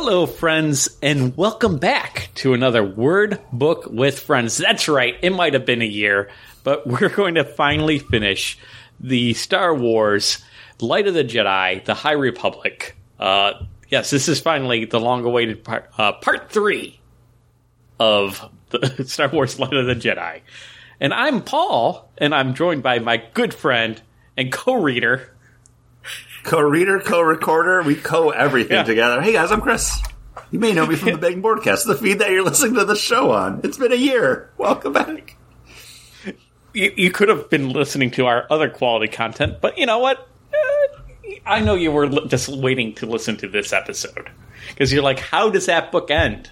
Hello, friends, and welcome back to another Word Book with Friends. That's right, it might have been a year, but we're going to finally finish the Star Wars Light of the Jedi, the High Republic. Uh, yes, this is finally the long awaited part, uh, part three of the Star Wars Light of the Jedi. And I'm Paul, and I'm joined by my good friend and co reader, co-reader, co-recorder. We co everything Yeah. together. Hey guys, I'm Chris. You may know me from the Begging Broadcast, the feed that you're listening to the show on. It's been a year. Welcome back. you, you could have been listening to our other quality content, but you know what? Eh, I know you were li- just waiting to listen to this episode because you're like, how does that book end?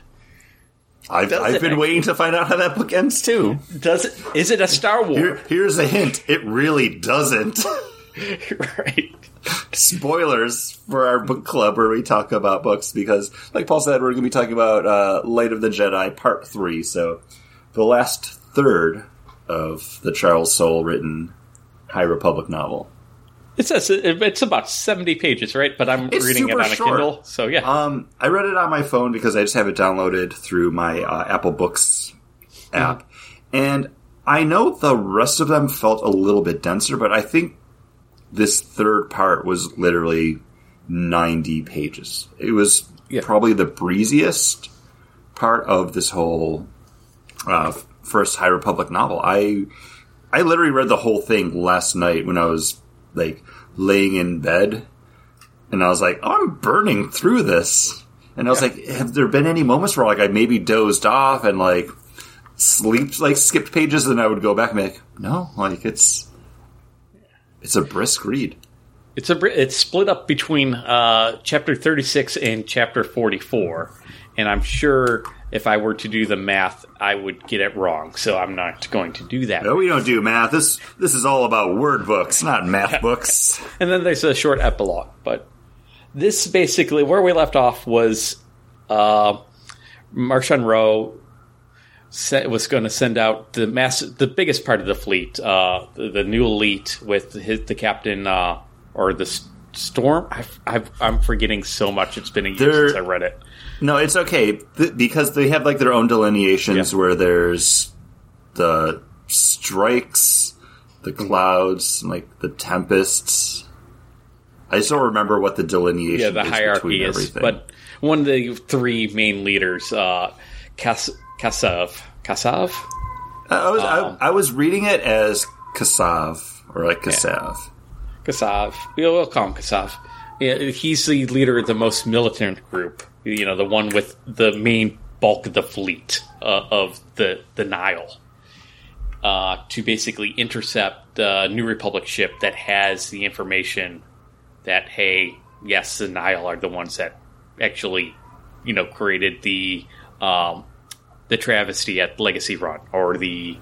I've, I've been actually- waiting to find out how that book ends too. Does it? Is it a Star Wars? Here, here's a hint. It really doesn't. right. Spoilers for our book club where we talk about books because, like Paul said, we're going to be talking about uh, Light of the Jedi Part 3. So, the last third of the Charles Soule written High Republic novel. It says it's about seventy pages, right? But I'm It's reading it on a short. Kindle, so yeah. Um, I read it on my phone because I just have it downloaded through my uh, Apple Books app, and I know the rest of them felt a little bit denser, but I think this third part was literally ninety pages. It was Yeah. probably the breeziest part of this whole uh, first High Republic novel. I I literally read the whole thing last night when I was like laying in bed and I was like, oh, I'm burning through this. And I was like, have there been any moments where like I maybe dozed off and like sleep, like skipped pages, and I would go back and be like, no, like it's it's a brisk read. It's a it's split up between uh, chapter 36 and chapter 44, and I'm sure if I were to do the math, I would get it wrong. So I'm not going to do that. No, we don't do math. This this is all about word books, not math books. And then there's a short epilogue. But this basically, where we left off was uh, Marchion Ro was going to send out the mass, the biggest part of the fleet, uh, the, the new elite with his, the captain uh, or the s- storm. I, I'm forgetting so much. It's been a year They're- since I read it. No, it's okay th- because they have like their own delineations Yeah. where there's the strikes, the clouds, and, like the tempests. I just don't remember what the delineation Yeah, the is hierarchy is. everything. But one of the three main leaders, uh, Kas- Kasav, Kasav, I was um, I, I was reading it as Kasav or like Kasav. Kasav. We'll we'll call him Kasav. Yeah, He's the leader of the most militant group. You know, the one with the main bulk of the fleet uh, of the the Nihil. Uh, to basically intercept the New Republic ship that has the information that hey, yes, the Nihil are the ones that actually, you know, created the um, the travesty at Legacy Run or the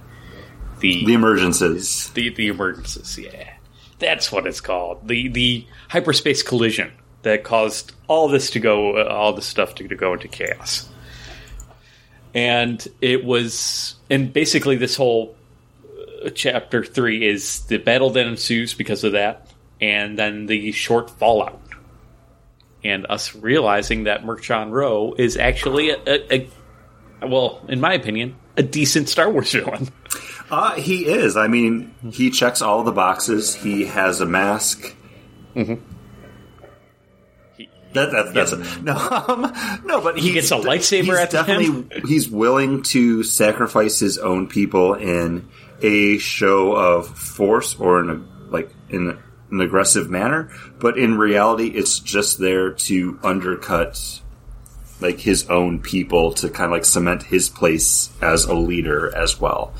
the The emergences. the the emergencies. Yeah, that's what it's called. The the hyperspace collision that caused all this to go, uh, all this stuff to, to go into chaos. And it was, and basically, this whole uh, chapter three is the battle that ensues because of that, and then the short fallout, and us realizing that Marchion Ro is actually a, a, a well, in my opinion, a decent Star Wars villain. Uh, he is. I mean, he checks all the boxes. He has a mask. Mm-hmm. He- That, that, that's a, no, um, no, but he gets a lightsaber at the definitely he's willing to sacrifice his own people in a show of force or in a like in an aggressive manner. But in reality, it's just there to undercut like his own people to kind of like cement his place as a leader as well.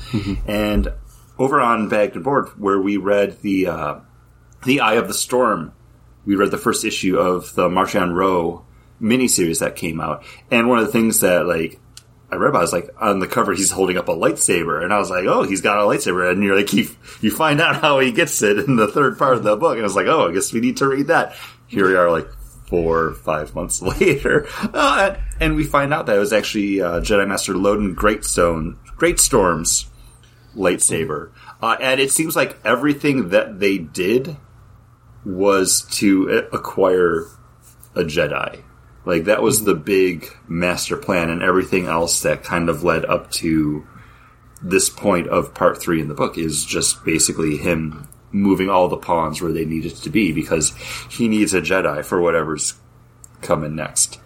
And over on Bagged and Board, where we read the uh, the Eye of the Storm, we read the first issue of the Marchion Ro miniseries that came out, and one of the things that like I read about is like on the cover he's holding up a lightsaber, and I was like, oh, he's got a lightsaber, and you're like, you you find out how he gets it in the third part of the book, and I was like, oh, I guess we need to read that. Here we are, like four five months later, uh, and, we find out that it was actually uh, Jedi Master Loden Greatstone Greatstorm's lightsaber, uh, and it seems like everything that they did was to acquire a Jedi. Like that was the big master plan, and everything else that kind of led up to this point of part three in the book is just basically him moving all the pawns where they needed to be because he needs a Jedi for whatever's coming next.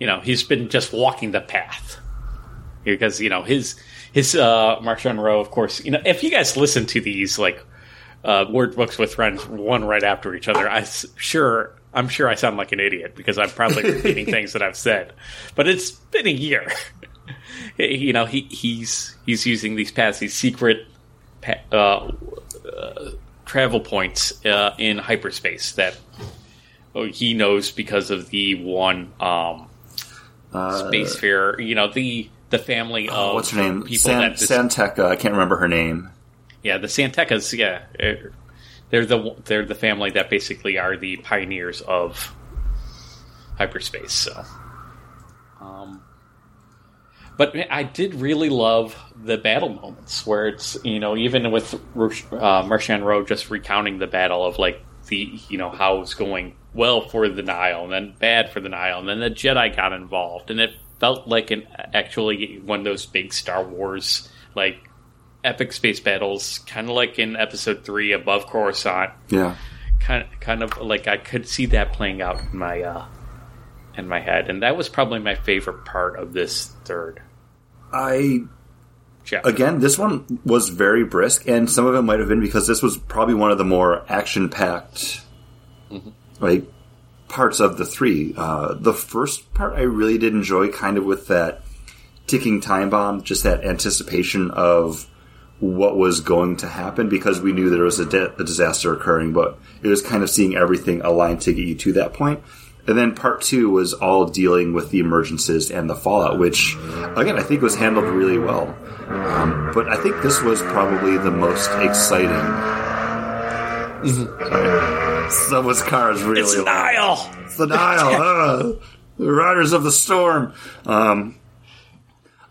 You know, he's been just walking the path because you know his his uh, Marchion Ro, of course. You know, if you guys listen to these like uh, word books with friends, one right after each other, I sure I'm sure I sound like an idiot because I'm probably repeating things that I've said. But it's been a year. you know, he, he's he's using these paths, these secret uh, uh, travel points uh, in hyperspace that oh, he knows because of the one um, Uh, space fair. You know, the the family of Oh, what's her name? people San, that this, San Tekka. I can't remember her name. yeah, the San Tekkas. Yeah, uh, they're the they're the family that basically are the pioneers of hyperspace. So, um, but I did really love the battle moments where it's you know even with uh, Marchion Ro just recounting the battle of like the you know how it's going well for the Nihil and then bad for the Nihil and then the Jedi got involved and it felt like an actually one of those big Star Wars like epic space battles, kind of like in Episode Three above Coruscant. Yeah. Kind of, kind of like I could see that playing out in my uh, in my head, and that was probably my favorite part of this third I chapter. again, this one was very brisk, and some of it might have been because this was probably one of the more action-packed, like parts of the three. Uh, the first part I really did enjoy, kind of with that ticking time bomb, just that anticipation of what was going to happen because we knew there was a, di- a disaster occurring, but it was kind of seeing everything aligned to get you to that point. And then part two was all dealing with the emergencies and the fallout, which, again, I think was handled really well. Um, but I think this was probably the most exciting. Sorry. Someone's car is really it's loud. Nihil. It's the Nihil. uh, the Riders of the Storm. Um,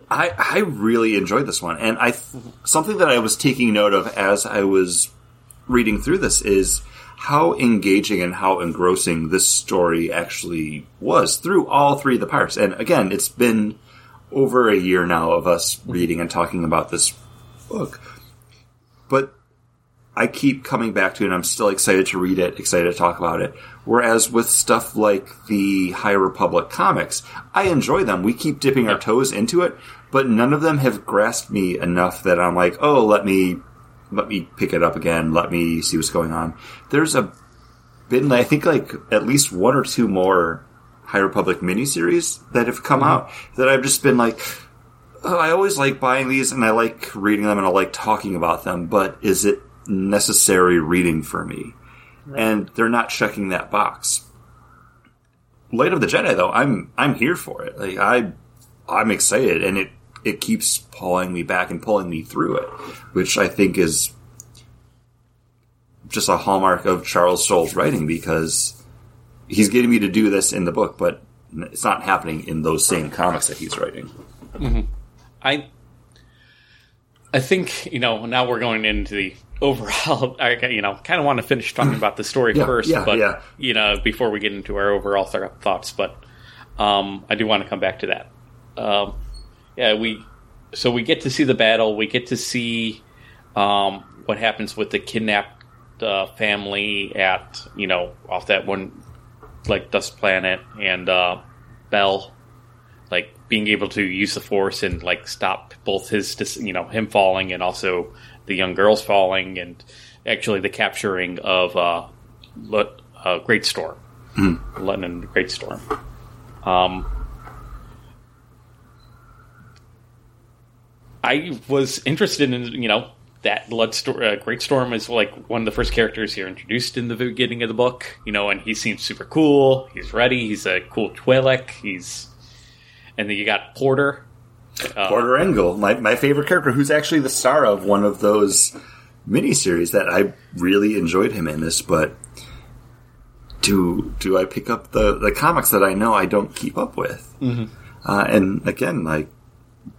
I I really enjoyed this one, and I something that I was taking note of as I was reading through this is how engaging and how engrossing this story actually was through all three of the parts. And again, it's been over a year now of us reading and talking about this book, but I keep coming back to it and I'm still excited to read it, excited to talk about it. Whereas with stuff like the High Republic comics, I enjoy them. We keep dipping our toes into it, but none of them have grasped me enough that I'm like, oh, let me, let me pick it up again. Let me see what's going on. There's a been, I think like at least one or two more High Republic miniseries that have come mm-hmm. out that I've just been like, oh, I always like buying these and I like reading them and I like talking about them, but is it necessary reading for me? And they're not checking that box. Light of the Jedi, though, I'm I'm here for it. Like I, I'm excited, and it it keeps pulling me back and pulling me through it, which I think is just a hallmark of Charles Soule's writing because he's getting me to do this in the book, but it's not happening in those same comics that he's writing. I I think you know now we're going into the overall. I you know kind of want to finish talking about the story Yeah, first, yeah, but yeah. you know before we get into our overall th- thoughts. But um, I do want to come back to that. Um, yeah, we so we get to see the battle. We get to see um, what happens with the kidnapped uh, family at you know off that one like dust planet and uh, Bell like being able to use the force and like stop both his you know him falling and also the young girls falling and actually the capturing of uh, Lut- uh Greatstorm, Lieutenant Great Storm. Um, I was interested in you know that Blood Storm, uh, Greatstorm is like one of the first characters here introduced in the beginning of the book, you know, and he seems super cool. He's ready. He's a cool Twi'lek. He's and then you got Porter. Uh, Porter Engle, my, my favorite character, who's actually the star of one of those miniseries that I really enjoyed him in this, but do do I pick up the, the comics that I know I don't keep up with? Mm-hmm. Uh, and again, like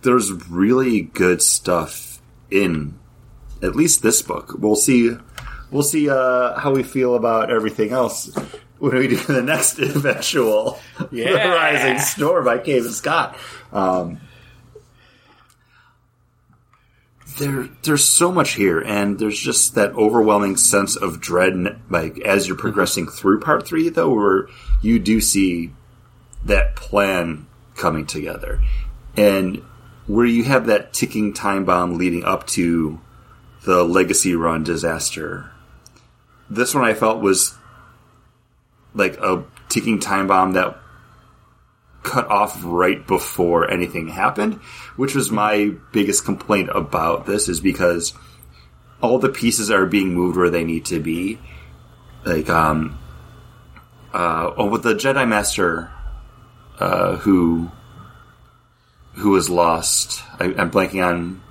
there's really good stuff in at least this book. We'll see. We'll see uh, how we feel about everything else when we do the next eventual Yeah. The Rising Storm by Cavan Scott. Um, there, there's so much here, and there's just that overwhelming sense of dread, like as you're progressing through part three, though, where you do see that plan coming together, and where you have that ticking time bomb leading up to the Legacy Run disaster. This one I felt was like a ticking time bomb that cut off right before anything happened, which was my biggest complaint about this is because all the pieces are being moved where they need to be. Like, um, uh, oh, with the Jedi Master, uh, who, who was lost. I, I'm blanking on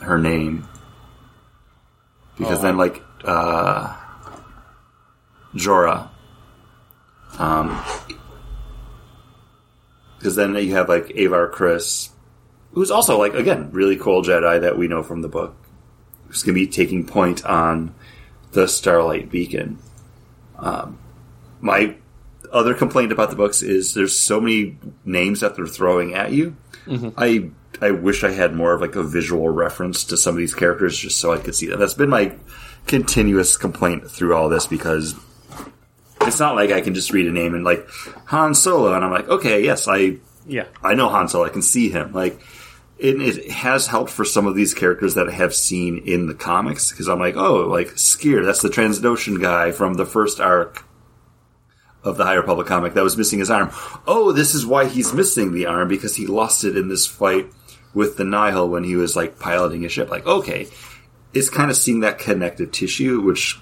her name. Because Oh. then, like, uh, Jora, um, because then you have like Avar Kriss, who's also like again really cool Jedi that we know from the book, who's going to be taking point on the Starlight Beacon. Um, my other complaint about the books is there's so many names that they're throwing at you. Mm-hmm. I I wish I had more of like a visual reference to some of these characters just so I could see them. That's been my continuous complaint through all this because it's not like I can just read a name and like Han Solo and I'm like, okay, yes, I Yeah. I know Han Solo, I can see him. Like it, it has helped for some of these characters that I have seen in the comics because I'm like, oh, like Sskeer, that's the Trandoshan guy from the first arc of the High Republic comic that was missing his arm. Oh, this is why he's missing the arm because he lost it in this fight with the Nihil when he was like piloting a ship. Like, okay, it's kind of seeing that connective tissue, which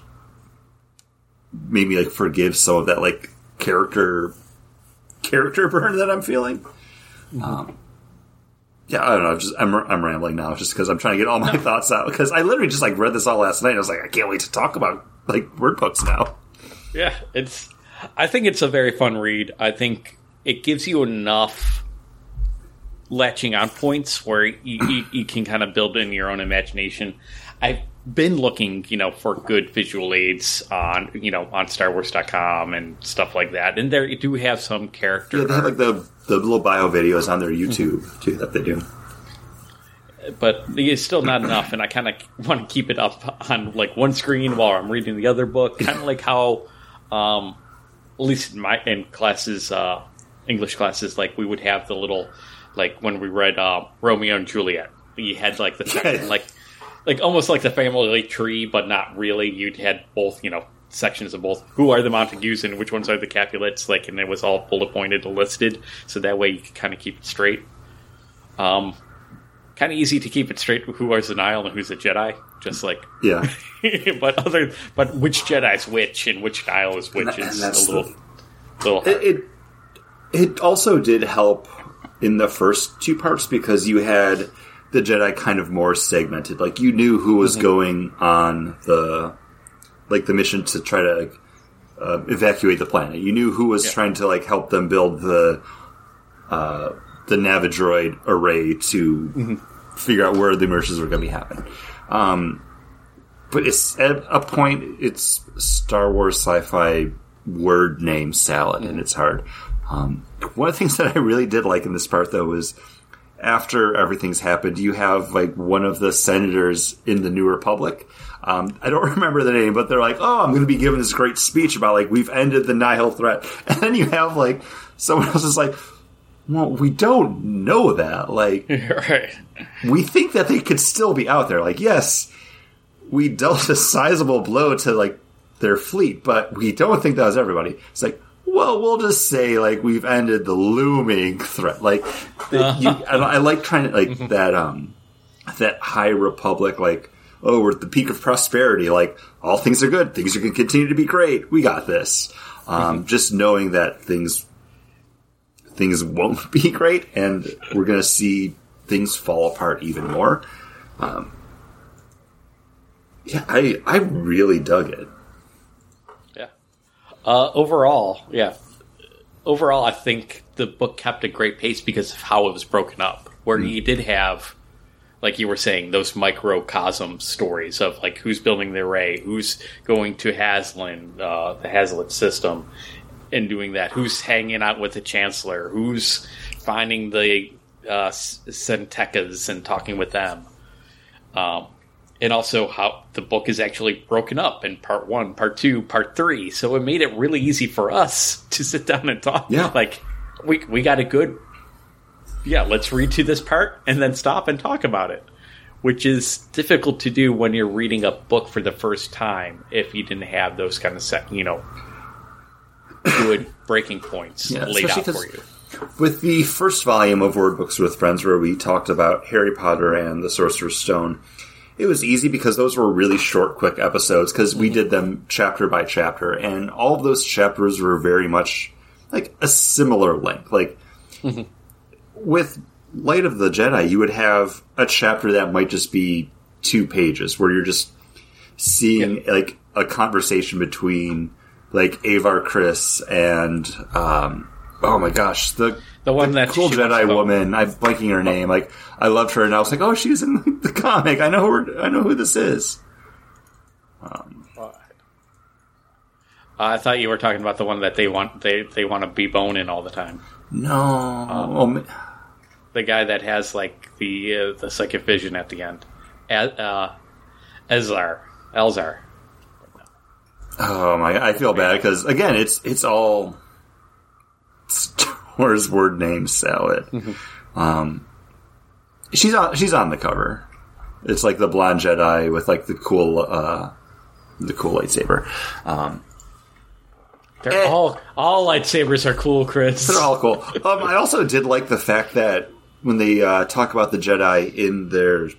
made me like forgive some of that like character character burn that I'm feeling. Um, yeah, I don't know. Just I'm I'm rambling now, just because I'm trying to get all my thoughts out. Because I literally just like read this all last night. And I was like, I can't wait to talk about like word books now. Yeah, it's. I think it's a very fun read. I think it gives you enough latching on points where you, you, you can kind of build in your own imagination. I've been looking, you know, for good visual aids on, you know, on StarWars.com and stuff like that, and there do have some character. Yeah, they have like the the little bio videos on their YouTube too that they do. but it's still not enough and i kind of want to keep it up on like one screen while i'm reading the other book kind of like how um least in my in classes uh english classes like we would have the little like when we read uh, romeo and juliet you had like the section, like like almost like the family tree but not really. You'd had both you know sections of both. Who are the montagues and which ones are the capulets like and it was all bullet pointed and listed so that way you could kind of keep it straight. Um kind of easy to keep it straight with who is the Nihil and who's a Jedi. Just like, Yeah, but other, but which Jedi's which and which Nihil is which And is a little, the- little. it, it it also did help in the first two parts because you had the Jedi kind of more segmented. Like you knew who was going on the like the mission to try to uh, evacuate the planet. You knew who was Yeah. trying to like help them build the uh, the Navidroid array to figure out where the emergences were going to be happening. Um, but it's at a point, it's Star Wars sci-fi word name salad, and it's hard. Um, one of the things that I really did like in this part, though, was after everything's happened, you have like one of the senators in the New Republic. Um, I don't remember the name, but they're like, "Oh, I'm going to be giving this great speech about like we've ended the Nihil threat," and then you have like someone else is like, "Well, we don't know that. Like, right. we think that they could still be out there. Like, yes, we dealt a sizable blow to like their fleet, but we don't think that was everybody. It's like, well, we'll just say like we've ended the looming threat. Like, the, you, I, I like trying to like that um that High Republic like. Oh, we're at the peak of prosperity. Like all things are good. Things are going to continue to be great. We got this. Um, just knowing that things things won't be great, and we're going to see things fall apart even more. Um, yeah, I I really dug it. Yeah. Uh, overall, yeah. Overall, I think the book kept a great pace because of how it was broken up. Where you did have, like you were saying, those microcosm stories of like who's building the array, who's going to Haslin, uh, the Hetzal system, in doing that? Who's hanging out with the chancellor? Who's finding the uh, and talking with them? Um, and also how the book is actually broken up in part one, part two, part three. So it made it really easy for us to sit down and talk. Yeah. Like we we got a good yeah, let's read to this part and then stop and talk about it. Which is difficult to do when you're reading a book for the first time if you didn't have those kind of set you know good breaking points Yeah, laid out for you. With the first volume of Word Books with Friends, where we talked about Harry Potter and the Sorcerer's Stone, it was easy because those were really short, quick episodes because we did them chapter by chapter, and all of those chapters were very much like a similar length. Like mm-hmm. with Light of the Jedi, you would have a chapter that might just be two pages where you're just seeing like a conversation between like Avar Kriss and um, oh my gosh the The one that cool Jedi woman. I'm blanking her name. Like I loved her and I was like oh she's in the comic. I know her I know who this is. I thought you were talking about the one that they want they they want to be boning all the time. no. Oh, ma- The guy that has like the uh, the second vision at the end, uh, Ezar, Elzar. Oh my I feel bad because again it's it's all Star Wars word name salad um she's on she's on the cover it's like the blonde Jedi with like the cool uh the cool lightsaber um They're Eh. all all lightsabers are cool, Chris. They're all cool. Um, I also did like the fact that when they uh, talk about the Jedi in their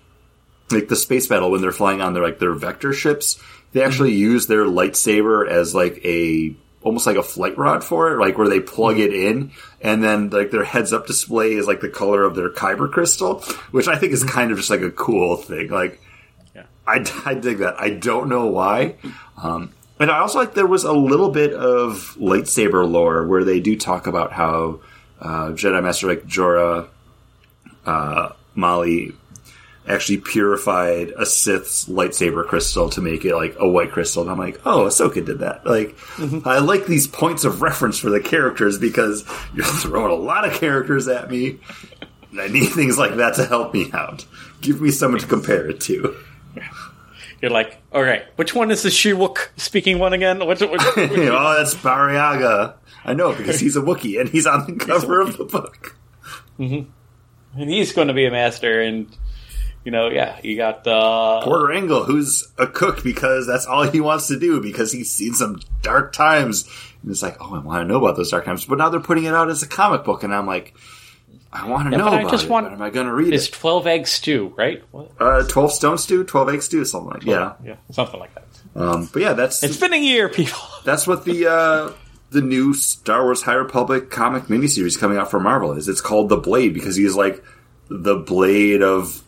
like the space battle when they're flying on their like their vector ships, they actually use their lightsaber as like a almost like a flight rod for it, like where they plug it in, and then like their heads up display is like the color of their kyber crystal, which I think is kind of just like a cool thing. Like, Yeah. I, I dig that. I don't know why. Um, and I also like there was a little bit of lightsaber lore where they do talk about how uh, Jedi Master like Jora uh, Malli actually purified a Sith's lightsaber crystal to make it like a white crystal. And I'm like, oh, Ahsoka did that. Like, mm-hmm. I like these points of reference for the characters because you're throwing a lot of characters at me. And I need things like that to help me out. Give me someone to compare it to. You're like, all right, which one is the Shyriiwook speaking one again? Which, which, which- oh, that's Burryaga. I know because he's a Wookiee and he's on the cover of the book. Mm-hmm. and he's going to be a master, and you know, yeah, you got uh, Porter Engle, who's a cook because that's all he wants to do because he's seen some dark times. And it's like, oh, I want to know about those dark times. But now they're putting it out as a comic book, and I'm like, I want to Yeah, know but I just it. want- but am I going to read it's it? twelve egg stew, right? What? Uh, 12 stone stew, 12 egg stew, something like Yeah. yeah, something like that. Um, but yeah, that's It's been a year, people. that's what the uh, the new Star Wars High Republic comic miniseries coming out from Marvel is. It's called The Blade because he's like the blade of B-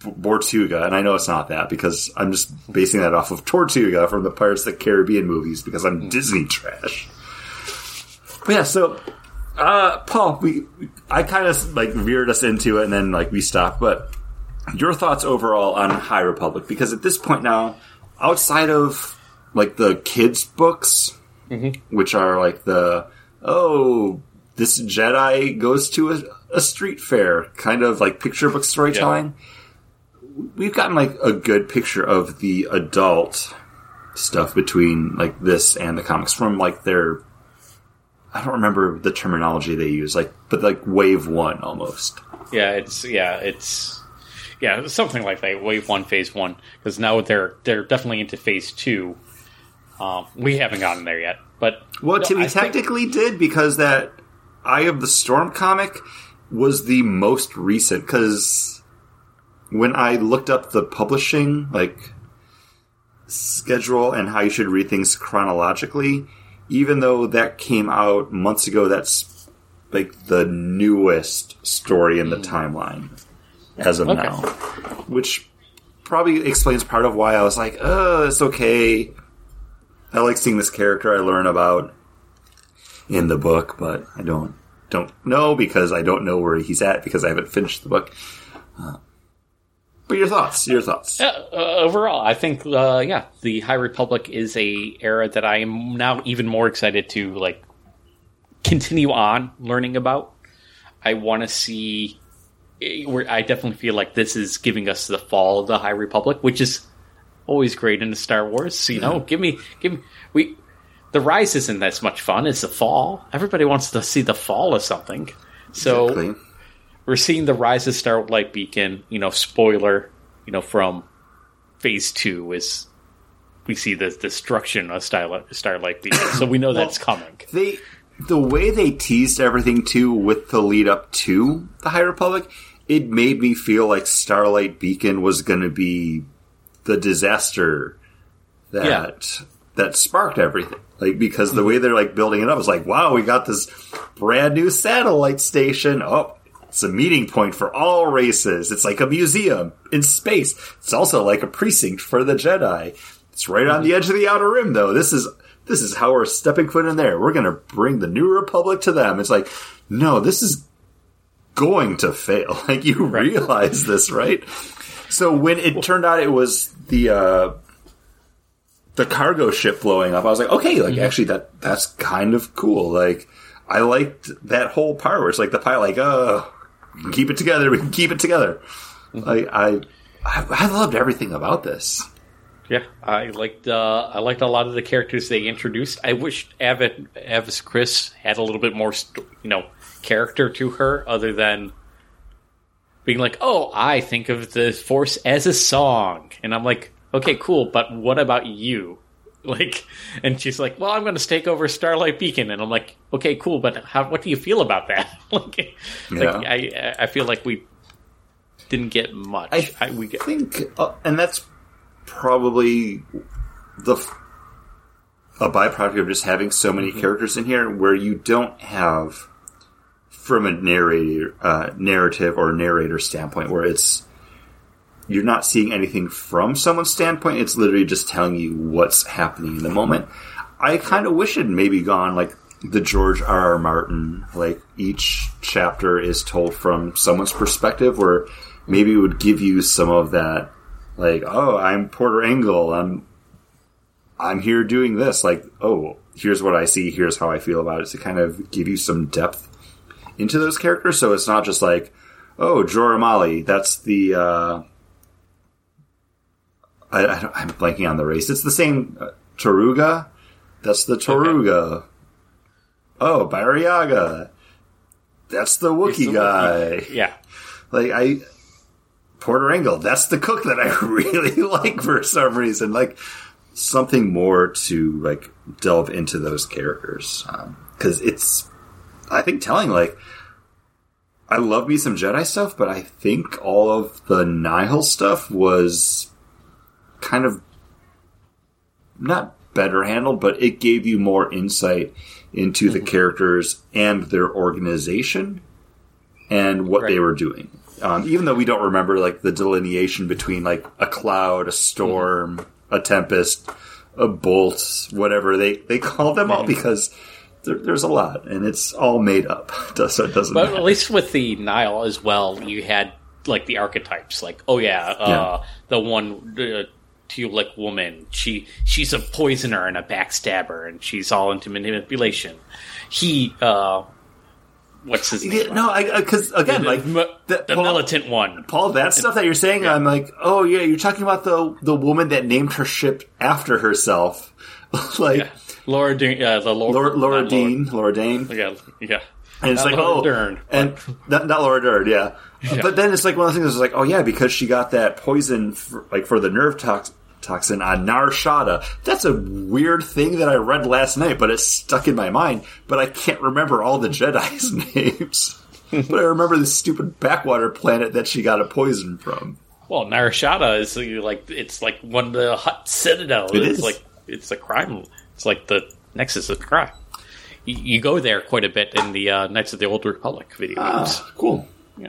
Bortuga, and I know it's not that because I'm just basing that off of Tortuga from the Pirates of the Caribbean movies because I'm Disney trash. But yeah, so uh, Paul, we I kind of like veered us into it, and then like we stopped. But your thoughts overall on High Republic? Because at this point now, outside of like the kids' books, which are like the oh, this Jedi goes to a, a street fair, kind of like picture book storytelling. We've gotten like a good picture of the adult stuff between like this and the comics from like their I don't remember the terminology they use, like but like wave one almost. Yeah, it's yeah, it's yeah, something like that. Wave one, phase one, because now they're they're definitely into phase two. Um, we haven't gotten there yet, but Well, no, to I be think- technically did because that Eye of the Storm comic was the most recent. Because when I looked up the publishing like schedule and how you should read things chronologically, even though that came out months ago, that's like the newest story in the timeline as of Okay. now, which probably explains part of why I was like, "Oh, it's okay." I like seeing this character I learn about in the book, but I don't don't know because I don't know where he's at because I haven't finished the book. Uh, But your thoughts, your thoughts. Uh, overall, I think uh, yeah, the High Republic is a era that I am now even more excited to like continue on learning about. I want to see. eh, Where I definitely feel like this is giving us the fall of the High Republic, which is always great in the Star Wars. You know, give me, give me. We the rise isn't as much fun as the fall. Everybody wants to see the fall of something. So Exactly. We're seeing the rise of Starlight Beacon. You know, spoiler. You know, from Phase Two is we see the destruction of Starlight, Starlight Beacon. so we know that's coming. They the way they teased everything too with the lead up to the High Republic, it made me feel like Starlight Beacon was going to be the disaster that that sparked everything. Like because the mm-hmm. way they're like building it up is like, wow, we got this brand new satellite station. Oh, it's a meeting point for all races. It's like a museum in space. It's also like a precinct for the Jedi. It's right on the edge of the outer rim, though. This is this is how we're stepping foot in there. We're going to bring the new republic to them. It's like, no, this is going to fail. Like you realize this, right? So when it turned out it was the uh, the cargo ship blowing up, I was like, okay, like actually that that's kind of cool. Like I liked that whole part where it's like the pilot, like, uh, we can keep it together. We can keep it together. Like I, I, I loved everything about this. Yeah, I liked uh, I liked a lot of the characters they introduced. I wish Avid Avis Kriss had a little bit more, you know, character to her, other than being like, "Oh, I think of the Force as a song," and I'm like, "Okay, cool, but what about you?" Like, and she's like, "Well, I'm going to take over Starlight Beacon," and I'm like, "Okay, cool, but how? What do you feel about that?" like, Yeah. like I I feel like we didn't get much. I I, we get think, uh, and that's probably the f- a byproduct of just having so many characters in here, where you don't have from a narrator, uh, narrative or narrator standpoint, where it's you're not seeing anything from someone's standpoint. It's literally just telling you what's happening in the moment. I kind of wish it maybe gone like the George R. R. Martin, like each chapter is told from someone's perspective, where maybe it would give you some of that, like, oh, I'm Porter Engle, I'm, I'm here doing this, like, oh, here's what I see, here's how I feel about it, to kind of give you some depth into those characters, so it's not just like, oh, Jora Malli, that's the, uh, I, I, I'm blanking on the race. It's the same uh, Togruta. That's the Togruta. Oh, Burryaga. That's the Wookiee the guy. yeah. Like I, Porter Engle. That's the cook that I really like for some reason. Like something more to like delve into those characters because it's, I think, telling. Like I love me some Jedi stuff, but I think all of the Nihil stuff was kind of not better handled, but it gave you more insight into the characters and their organization and what they were doing. Um, even though we don't remember like the delineation between like a cloud, a storm, a tempest, a bolt, whatever they they call them all because there, there's a lot and it's all made up. so it doesn't But matter. at least with the Nihil as well, you had like the archetypes, like oh yeah, uh, Yeah. the one uh, Twi'lek woman, she she's a poisoner and a backstabber, and she's all into manipulation. He, uh, what's his name? Yeah, no, I because again, the, like the, the Paul- militant one. Paul, that stuff that you're saying, I'm like, oh yeah, you're talking about the the woman that named her ship after herself, like Yeah. Laura, Dean, uh, the Laura, Laura, Laura Dean, Laura Dane. Yeah, yeah. And it's Not like, Laura oh, Dern, and not, not Laura Dern, yeah. But then it's like one of the things is like, oh yeah, because she got that poison, for, like for the nerve tox- toxin on Nar Shaddaa. That's a weird thing that I read last night, but it's stuck in my mind. But I can't remember all the Jedi's names. but I remember the stupid backwater planet that she got a poison from. Well, Nar Shaddaa is uh, like it's like one of the hot citadel. It it's is. like it's a crime. It's like the nexus of crime. You, you go there quite a bit in the uh, Knights of the Old Republic video games. Ah, cool. Yeah.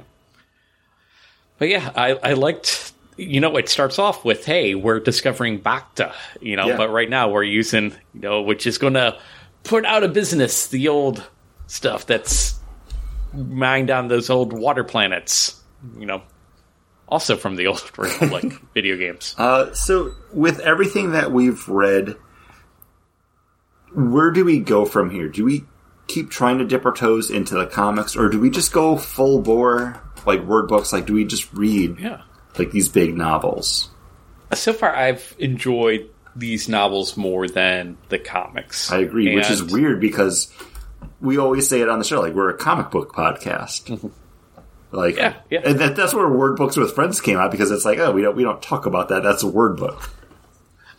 But yeah, I, I liked. You know, it starts off with, "Hey, we're discovering Bacta." You know, Yeah. but right now we're using, you know, which is going to put out of business the old stuff that's mined on those old water planets. You know, also from the Old Republic video games. Uh, so, with everything that we've read, where do we go from here? Do we keep trying to dip our toes into the comics, or do we just go full bore, like word books? Like, do we just read Yeah. Like these big novels? Uh, so far, I've enjoyed these novels more than the comics. I agree, which is weird because we always say it on the show, like we're a comic book podcast. Mm-hmm. Like, Yeah, yeah. and that, that's where word books with friends came out because it's like, oh, we don't we don't talk about that. That's a word book.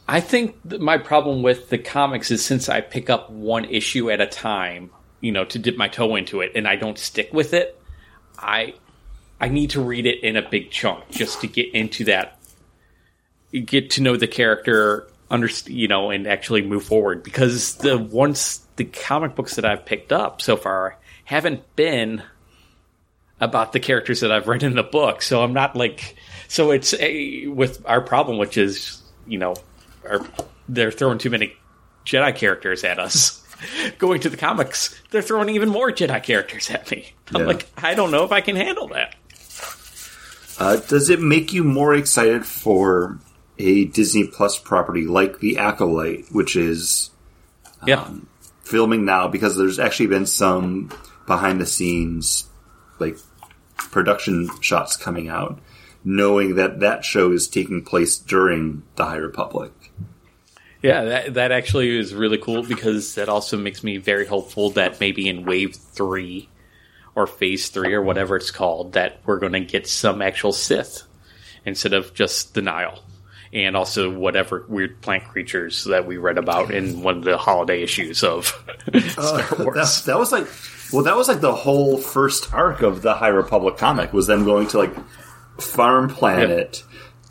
I think my problem with the comics is since I pick up one issue at a time, you know, to dip my toe into it, and I don't stick with it, I I need to read it in a big chunk just to get into that, get to know the character, understand, you know, and actually move forward. Because the once the comic books that I've picked up so far haven't been about the characters that I've read in the book, so I'm not like so it's a with our problem, which is you know are they're throwing too many Jedi characters at us. Going to the comics, they're throwing even more Jedi characters at me. I'm Yeah. like, I don't know if I can handle that. Uh, does it make you more excited for a Disney Plus property like The Acolyte, which is Yeah, filming now? Because there's actually been some behind the scenes, like production shots coming out, knowing that that show is taking place during the High Republic. yeah, that that actually is really cool because that also makes me very hopeful that maybe in Wave Three or Phase Three or whatever it's called, that we're going to get some actual Sith instead of just the Nihil. And also whatever weird plant creatures that we read about in one of the holiday issues of Star Wars. That, that was like, well, that was like the whole first arc of the High Republic comic was them going to like farm planet,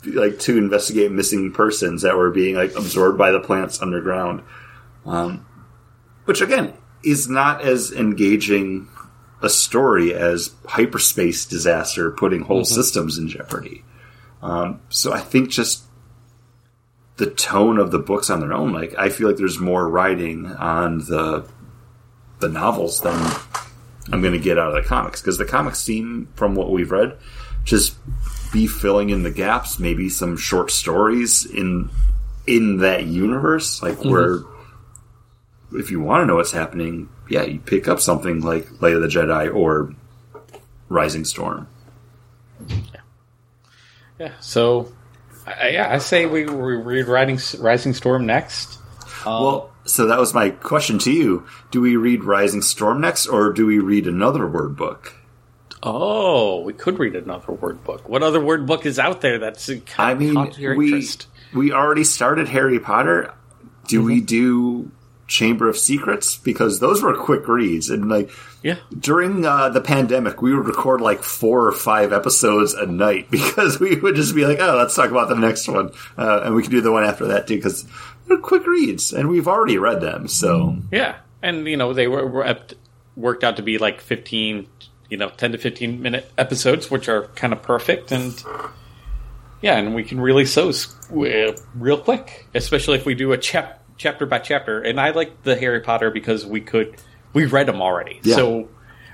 like to investigate missing persons that were being like absorbed by the plants underground. Um, which again is not as engaging a story as hyperspace disaster putting whole systems in jeopardy. Um, so I think just the tone of the books on their own, like I feel like there's more writing on the the novels than I'm going to get out of the comics because the comics seem, from what we've read, just be filling in the gaps. Maybe some short stories in in that universe, like where if you want to know what's happening, yeah, you pick up something like Light of the Jedi or Rising Storm. Yeah. So, I, yeah, I say we, we read Riding, Rising Storm next. Um, Well, so that was my question to you. Do we read Rising Storm next, or do we read another word book? oh, we could read another word book. What other word book is out there that's I kind mean, of caught your we interest? we already started Harry Potter. Do Mm-hmm. we do Chamber of Secrets because those were quick reads and like Yeah. during uh, the pandemic we would record like four or five episodes a night because we would just be like, oh, let's talk about the next one, uh, and we could do the one after that too because they're quick reads and we've already read them. So Yeah. And, you know, they were, were worked out to be like 15, you know, 10 to 15 minute episodes, which are kind of perfect. And, yeah, and we can release those uh, real quick, especially if we do a chap- chapter by chapter. And I like the Harry Potter because we could, we read them already. Yeah. So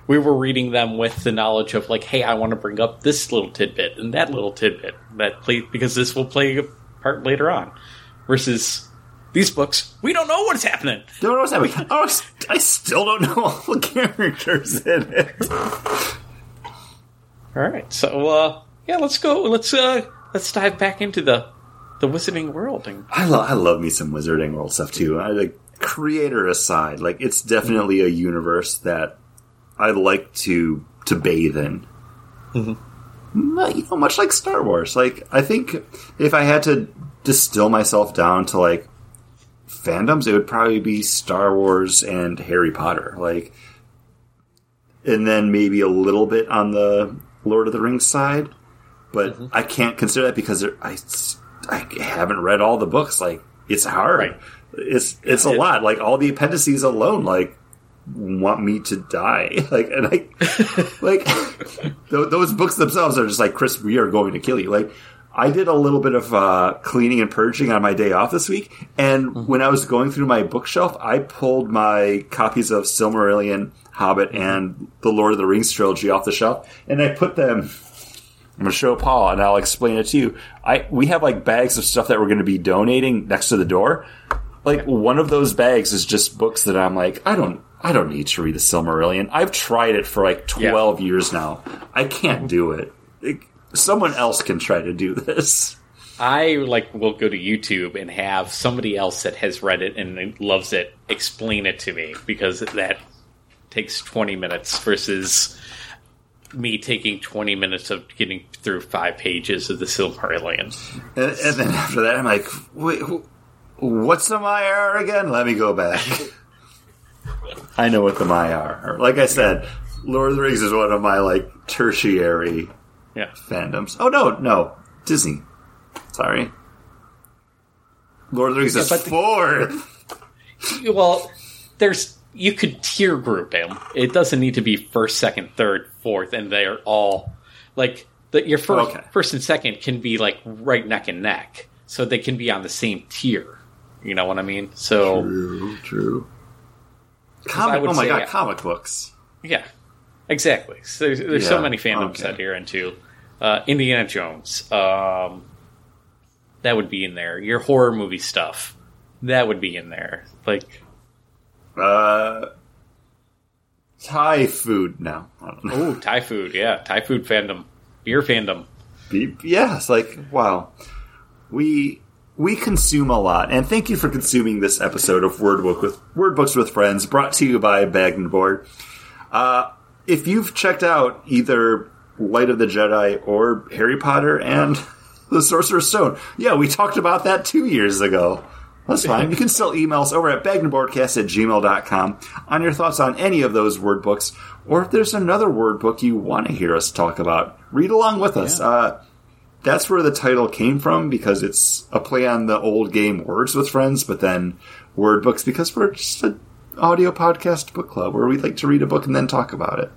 we were reading them with the knowledge of like, hey, I want to bring up this little tidbit and that little tidbit that play because this will play a part later on. Versus these books, we don't know what's happening. don't know what's happening. Oh, I still don't know all the characters in it. All right, so uh, yeah, let's go. Let's uh, let's dive back into the the wizarding world. And I love I love me some Wizarding World stuff too. I like creator aside, like it's definitely a universe that I like to to bathe in. Mm, You know, much like Star Wars. Like I think if I had to distill myself down to like fandoms, it would probably be Star Wars and Harry Potter. Like, and then maybe a little bit on the Lord of the Rings side, but I can't consider that because there, I I haven't read all the books. Like, it's hard. Right. It's it's a It- lot. Like all the appendices alone, like want me to die. Like, and I like th- those books themselves are just like Chris, we are going to kill you. Like. I did a little bit of uh, cleaning and purging on my day off this week, and when I was going through my bookshelf, I pulled my copies of Silmarillion, Hobbit, and the Lord of the Rings trilogy off the shelf, and I put them I'm going to show Paul and I'll explain it to you. I we have like bags of stuff that we're going to be donating next to the door. Like one of those bags is just books that I'm like, I don't I don't need to read the Silmarillion. I've tried it for like 12 yeah. years now. I can't do it. it. Someone else can try to do this. I like will go to YouTube and have somebody else that has read it and loves it explain it to me because that takes 20 minutes versus me taking 20 minutes of getting through five pages of the Silmarillion. And, and then after that, I'm like, wait, what's the Maiar again? Let me go back. I know what the Maiar are. Like I said, Lord of the Rings is one of my like tertiary yeah. fandoms. Oh no, no, Disney. Sorry, Lord of the Rings yeah, is fourth. The, well, there's you could tier group them. It doesn't need to be first, second, third, fourth, and they're all like the, your first, okay. first and second can be like right neck and neck, so they can be on the same tier. You know what I mean? So true, true. Comic, oh my god, comic books. Yeah, exactly. So there's, there's yeah, so many fandoms okay. that you're into. Uh, Indiana Jones, um, that would be in there. Your horror movie stuff, that would be in there. Like uh, Thai food now. Oh, Thai food. Yeah, Thai food fandom, beer fandom. Be- yeah, it's like wow, we we consume a lot, and thank you for consuming this episode of Word Book with Word Books with Friends, brought to you by Bagged and Board. Uh, if you've checked out either Light of the Jedi or Harry Potter and the Sorcerer's Stone, yeah, we talked about that two years ago. That's fine. You can still email us over at bagnboardcast at gmail.com on your thoughts on any of those word books, or if there's another word book you want to hear us talk about, read along with us. Yeah. Uh, that's where the title came from because it's a play on the old game Words with Friends, but then word books because we're just an audio podcast book club where we'd like to read a book and then talk about it.